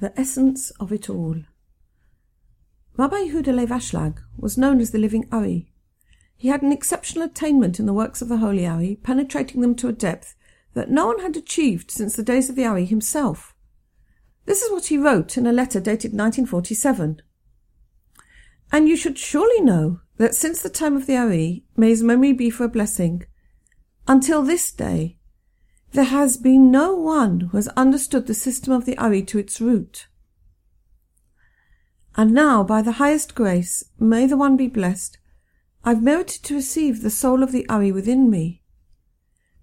The essence of it all. Rabbi Yehuda Lev Ashlag was known as the living Ari. He had an exceptional attainment in the works of the Holy Ari, penetrating them to a depth that no one had achieved since the days of the Ari himself. This is what he wrote in a letter dated 1947. And you should surely know that since the time of the Ari, may his memory be for a blessing, until this day, there has been no one who has understood the system of the Ari to its root. And now, by the highest grace, may the one be blessed, I've merited to receive the soul of the Ari within me,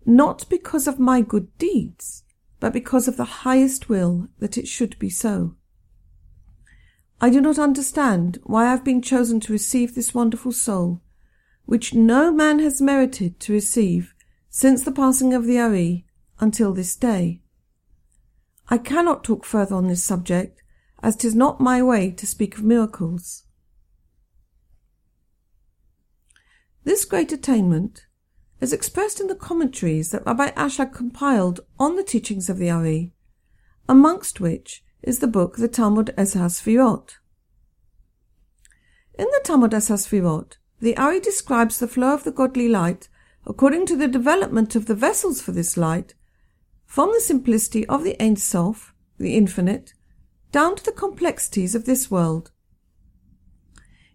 not because of my good deeds, but because of the highest will that it should be so. I do not understand why I have been chosen to receive this wonderful soul, which no man has merited to receive since the passing of the Ari, until this day. I cannot talk further on this subject, as 'tis not my way to speak of miracles. This great attainment is expressed in the commentaries that Rabbi Ashlag compiled on the teachings of the Ari, amongst which is the book the Talmud Eser Sfirot. In the Talmud Eser Sfirot, the Ari describes the flow of the godly light according to the development of the vessels for this light from the simplicity of the Ein Sof, the infinite, down to the complexities of this world.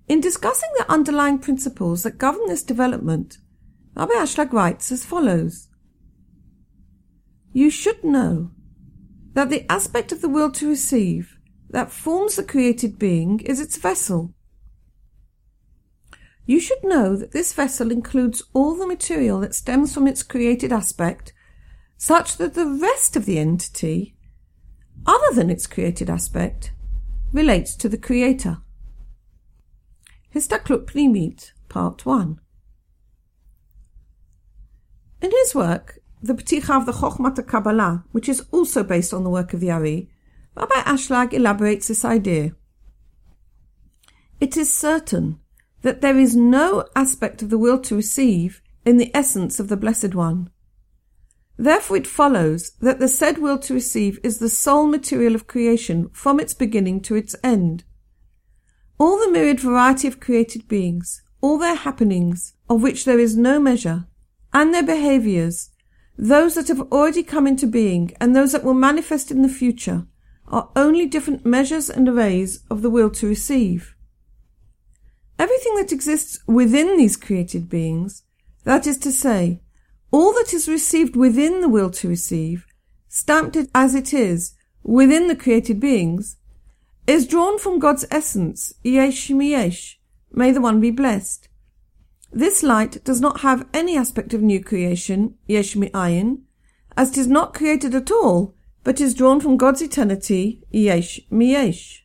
In discussing the underlying principles that govern this development, Rabbi Ashlag writes as follows. You should know that the aspect of the will to receive that forms the created being is its vessel. You should know that this vessel includes all the material that stems from its created aspect such that the rest of the entity, other than its created aspect, relates to the creator. Histaklut Pnimit, Part 1 In his work, the Pticha of the Chochmat Kabbalah, which is also based on the work of the Ari, Rabbi Ashlag elaborates this idea. It is certain that there is no aspect of the will to receive in the essence of the Blessed One, Therefore it follows that the said will to receive is the sole material of creation from its beginning to its end. All the myriad variety of created beings, all their happenings, of which there is no measure, and their behaviors, those that have already come into being and those that will manifest in the future, are only different measures and arrays of the will to receive. Everything that exists within these created beings, that is to say, all that is received within the will to receive, stamped as it is within the created beings, is drawn from God's essence, yesh miyesh. May the one be blessed. This light does not have any aspect of new creation, yesh mi'ayin, as it is not created at all, but is drawn from God's eternity, yesh miyesh.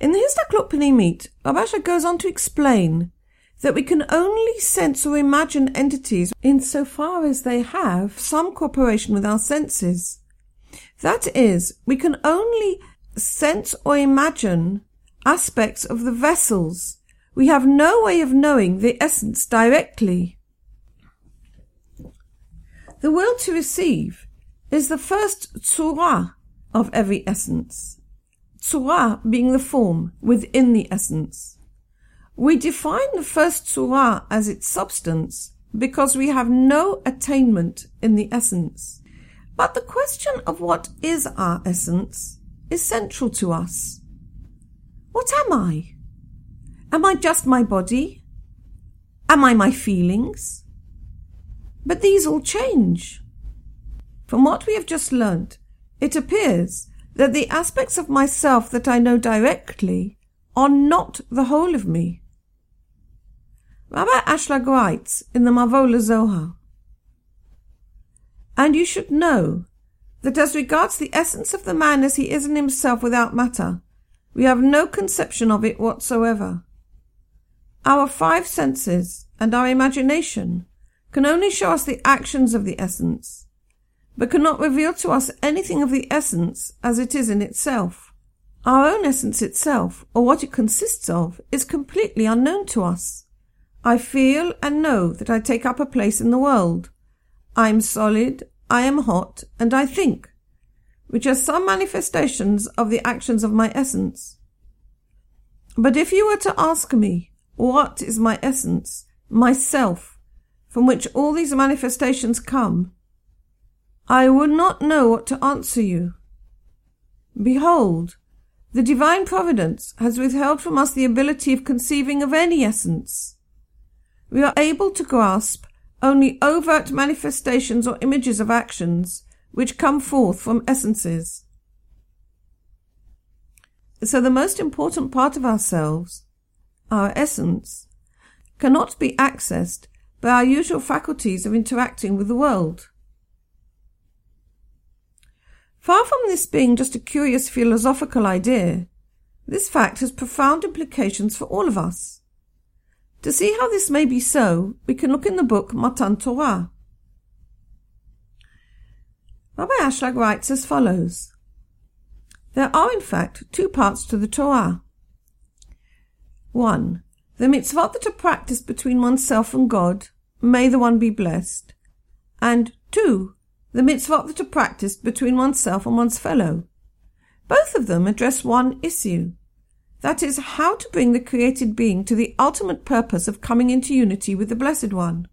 In the Histaklut Pnimit, Rabasha goes on to explain that we can only sense or imagine entities insofar as they have some cooperation with our senses. That is, we can only sense or imagine aspects of the vessels. We have no way of knowing the essence directly. The will to receive is the first tzura of every essence. Tzura being the form within the essence. We define the first tzura as its substance because we have no attainment in the essence. But the question of what is our essence is central to us. What am I? Am I just my body? Am I my feelings? But these all change. From what we have just learnt, it appears that the aspects of myself that I know directly are not the whole of me. Rabbi Ashlag writes in the Mavola Zohar, And you should know that as regards the essence of the man as he is in himself without matter, we have no conception of it whatsoever. Our five senses and our imagination can only show us the actions of the essence, but cannot reveal to us anything of the essence as it is in itself. Our own essence itself, or what it consists of, is completely unknown to us. I feel and know that I take up a place in the world. I am solid, I am hot, and I think. which are some manifestations of the actions of my essence. But if you were to ask me, what is my essence, myself, from which all these manifestations come, I would not know what to answer you. Behold, the divine providence has withheld from us the ability of conceiving of any essence. We are able to grasp only overt manifestations or images of actions which come forth from essences. So the most important part of ourselves, our essence, cannot be accessed by our usual faculties of interacting with the world. Far from this being just a curious philosophical idea, this fact has profound implications for all of us. To see how this may be so, we can look in the book Matan Torah. Rabbi Ashlag writes as follows. There are in fact two parts to the Torah. 1. The mitzvot that are practiced between oneself and God, may the one be blessed. And 2. The mitzvot that are practiced between oneself and one's fellow. Both of them address one issue. That is, how to bring the created being to the ultimate purpose of coming into unity with the Blessed One.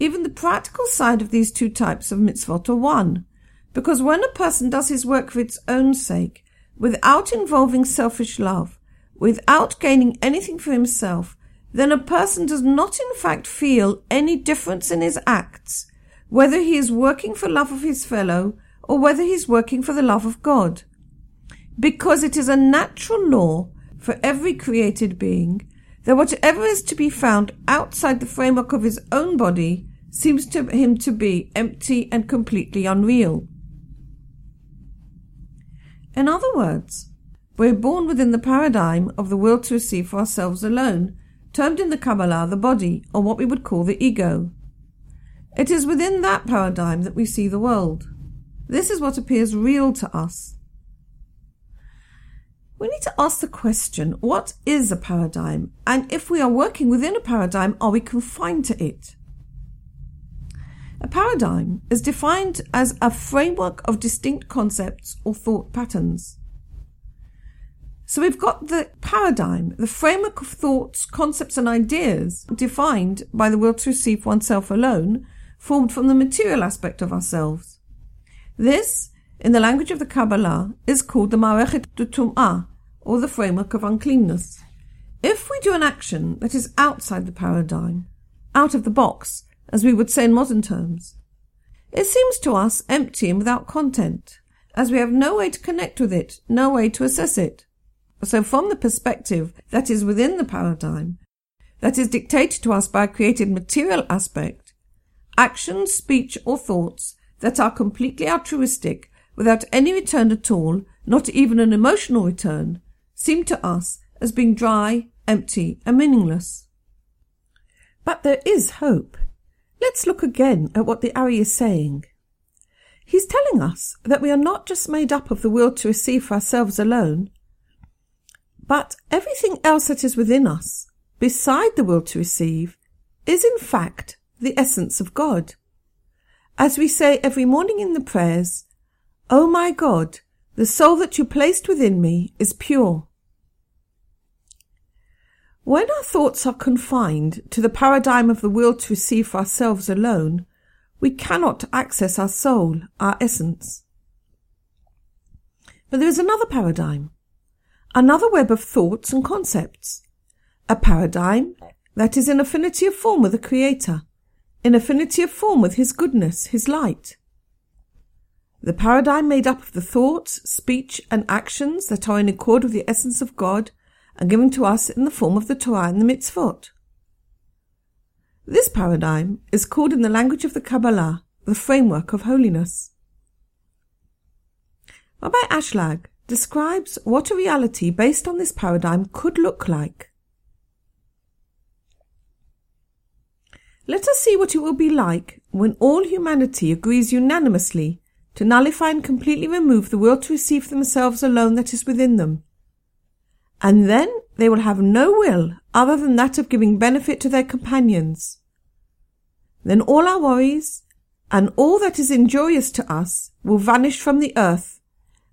Even the practical side of these two types of mitzvot are one, because when a person does his work for its own sake, without involving selfish love, without gaining anything for himself, then a person does not in fact feel any difference in his acts, whether he is working for love of his fellow or whether he is working for the love of God. Because it is a natural law for every created being that whatever is to be found outside the framework of his own body seems to him to be empty and completely unreal. In other words, we're born within the paradigm of the will to receive for ourselves alone, termed in the Kabbalah the body, or what we would call the ego. It is within that paradigm that we see the world. This is what appears real to us. We need to ask the question, what is a paradigm? And if we are working within a paradigm, are we confined to it? A paradigm is defined as a framework of distinct concepts or thought patterns. So we've got the paradigm, the framework of thoughts, concepts and ideas defined by the will to receive oneself alone, formed from the material aspect of ourselves. This, in the language of the Kabbalah, is called the Marechet Tum'ah, or the framework of uncleanness. If we do an action that is outside the paradigm, out of the box, as we would say in modern terms, it seems to us empty and without content, as we have no way to connect with it, no way to assess it. So from the perspective that is within the paradigm, that is dictated to us by a created material aspect, actions, speech, or thoughts that are completely altruistic, without any return at all, not even an emotional return, seem to us as being dry, empty, and meaningless. But there is hope. Let's look again at what the Ari is saying. He's telling us that we are not just made up of the will to receive for ourselves alone, but everything else that is within us, beside the will to receive, is in fact the essence of God. As we say every morning in the prayers, O oh my God, the soul that you placed within me is pure. When our thoughts are confined to the paradigm of the will to receive for ourselves alone, we cannot access our soul, our essence. But there is another paradigm, another web of thoughts and concepts. A paradigm that is in affinity of form with the Creator, in affinity of form with His goodness, His light. The paradigm made up of the thoughts, speech, and actions that are in accord with the essence of God and given to us in the form of the Torah and the mitzvot. This paradigm is called in the language of the Kabbalah the framework of holiness. Rabbi Ashlag describes what a reality based on this paradigm could look like. Let us see what it will be like when all humanity agrees unanimously to nullify and completely remove the will to receive themselves alone that is within them. And then they will have no will other than that of giving benefit to their companions. Then all our worries and all that is injurious to us will vanish from the earth,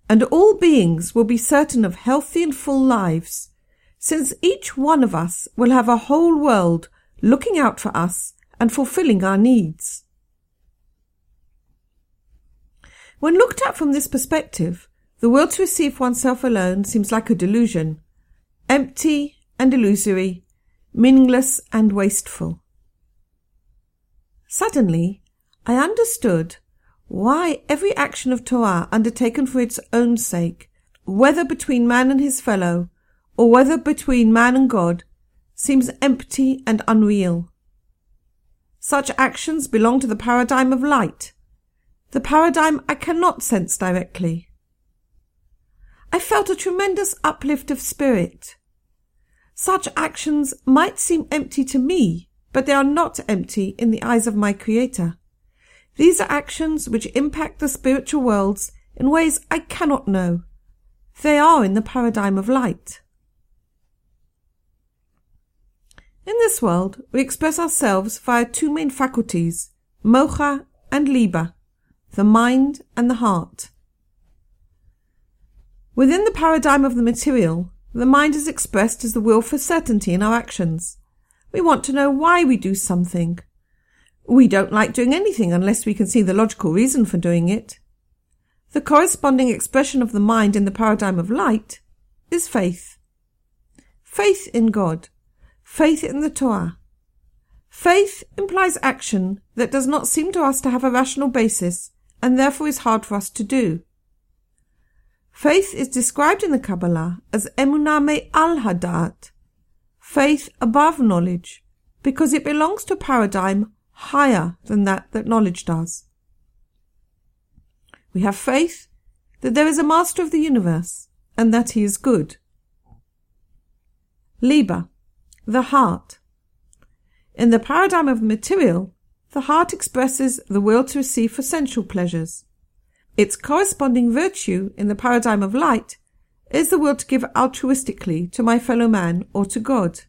and all beings will be certain of healthy and full lives, since each one of us will have a whole world looking out for us and fulfilling our needs. When looked at from this perspective, the will to receive oneself alone seems like a delusion, empty and illusory, meaningless and wasteful. Suddenly, I understood why every action of Torah undertaken for its own sake, whether between man and his fellow, or whether between man and God, seems empty and unreal. Such actions belong to the paradigm of light, the paradigm I cannot sense directly. I felt a tremendous uplift of spirit. Such actions might seem empty to me, but they are not empty in the eyes of my Creator. These are actions which impact the spiritual worlds in ways I cannot know. They are in the paradigm of light. In this world, we express ourselves via two main faculties, mocha and liba, the mind and the heart. Within the paradigm of the material, the mind is expressed as the will for certainty in our actions. We want to know why we do something. We don't like doing anything unless we can see the logical reason for doing it. The corresponding expression of the mind in the paradigm of light is faith. Faith in God. Faith in the Torah. Faith implies action that does not seem to us to have a rational basis and therefore is hard for us to do. Faith is described in the Kabbalah as emunah me'al hadat, faith above knowledge, because it belongs to a paradigm higher than that that knowledge does. We have faith that there is a master of the universe and that he is good. Liba, the heart. In the paradigm of material, the heart expresses the will to receive for sensual pleasures. Its corresponding virtue in the paradigm of light is the will to give altruistically to my fellow man or to God.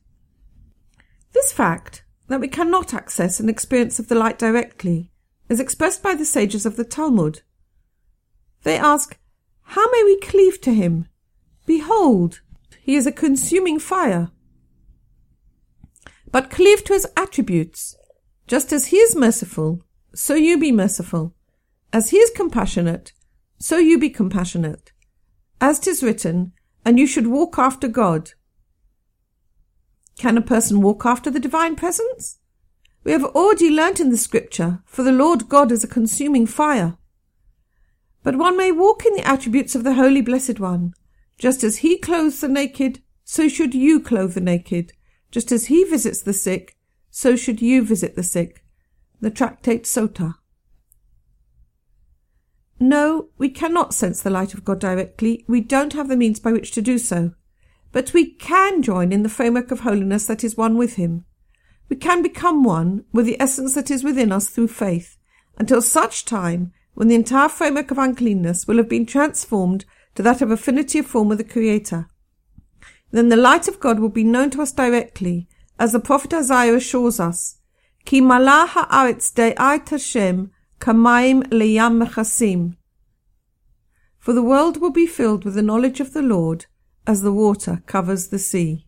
This fact that we cannot access an experience of the light directly is expressed by the sages of the Talmud. They ask, How may we cleave to him? Behold, he is a consuming fire. But cleave to his attributes. Just as he is merciful, so you be merciful. As he is compassionate, so you be compassionate. As 'tis written, and you should walk after God. Can a person walk after the divine presence? We have already learnt in the scripture, for the Lord God is a consuming fire. But one may walk in the attributes of the Holy Blessed One. Just as he clothes the naked, so should you clothe the naked. Just as he visits the sick, so should you visit the sick. The Tractate Sota. No, we cannot sense the light of God directly. We don't have the means by which to do so. But we can join in the framework of holiness that is one with Him. We can become one with the essence that is within us through faith, until such time when the entire framework of uncleanness will have been transformed to that of affinity of form with the Creator. Then the light of God will be known to us directly, as the prophet Isaiah assures us, Ki malah ha'aretz de'ait Hashem kamaim leyam mechasim. For the world will be filled with the knowledge of the Lord as the water covers the sea.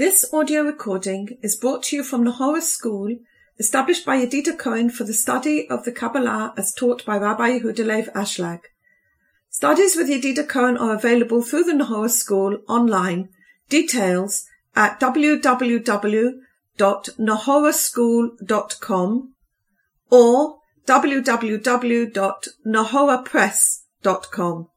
This audio recording is brought to you from the Nahora School, established by Yedida Cohen for the study of the Kabbalah as taught by Rabbi Yehuda Ashlag. Studies with Yedida Cohen are available through the Nahora School online. Details at www.nahoraschool.com or www.nahorapress.com.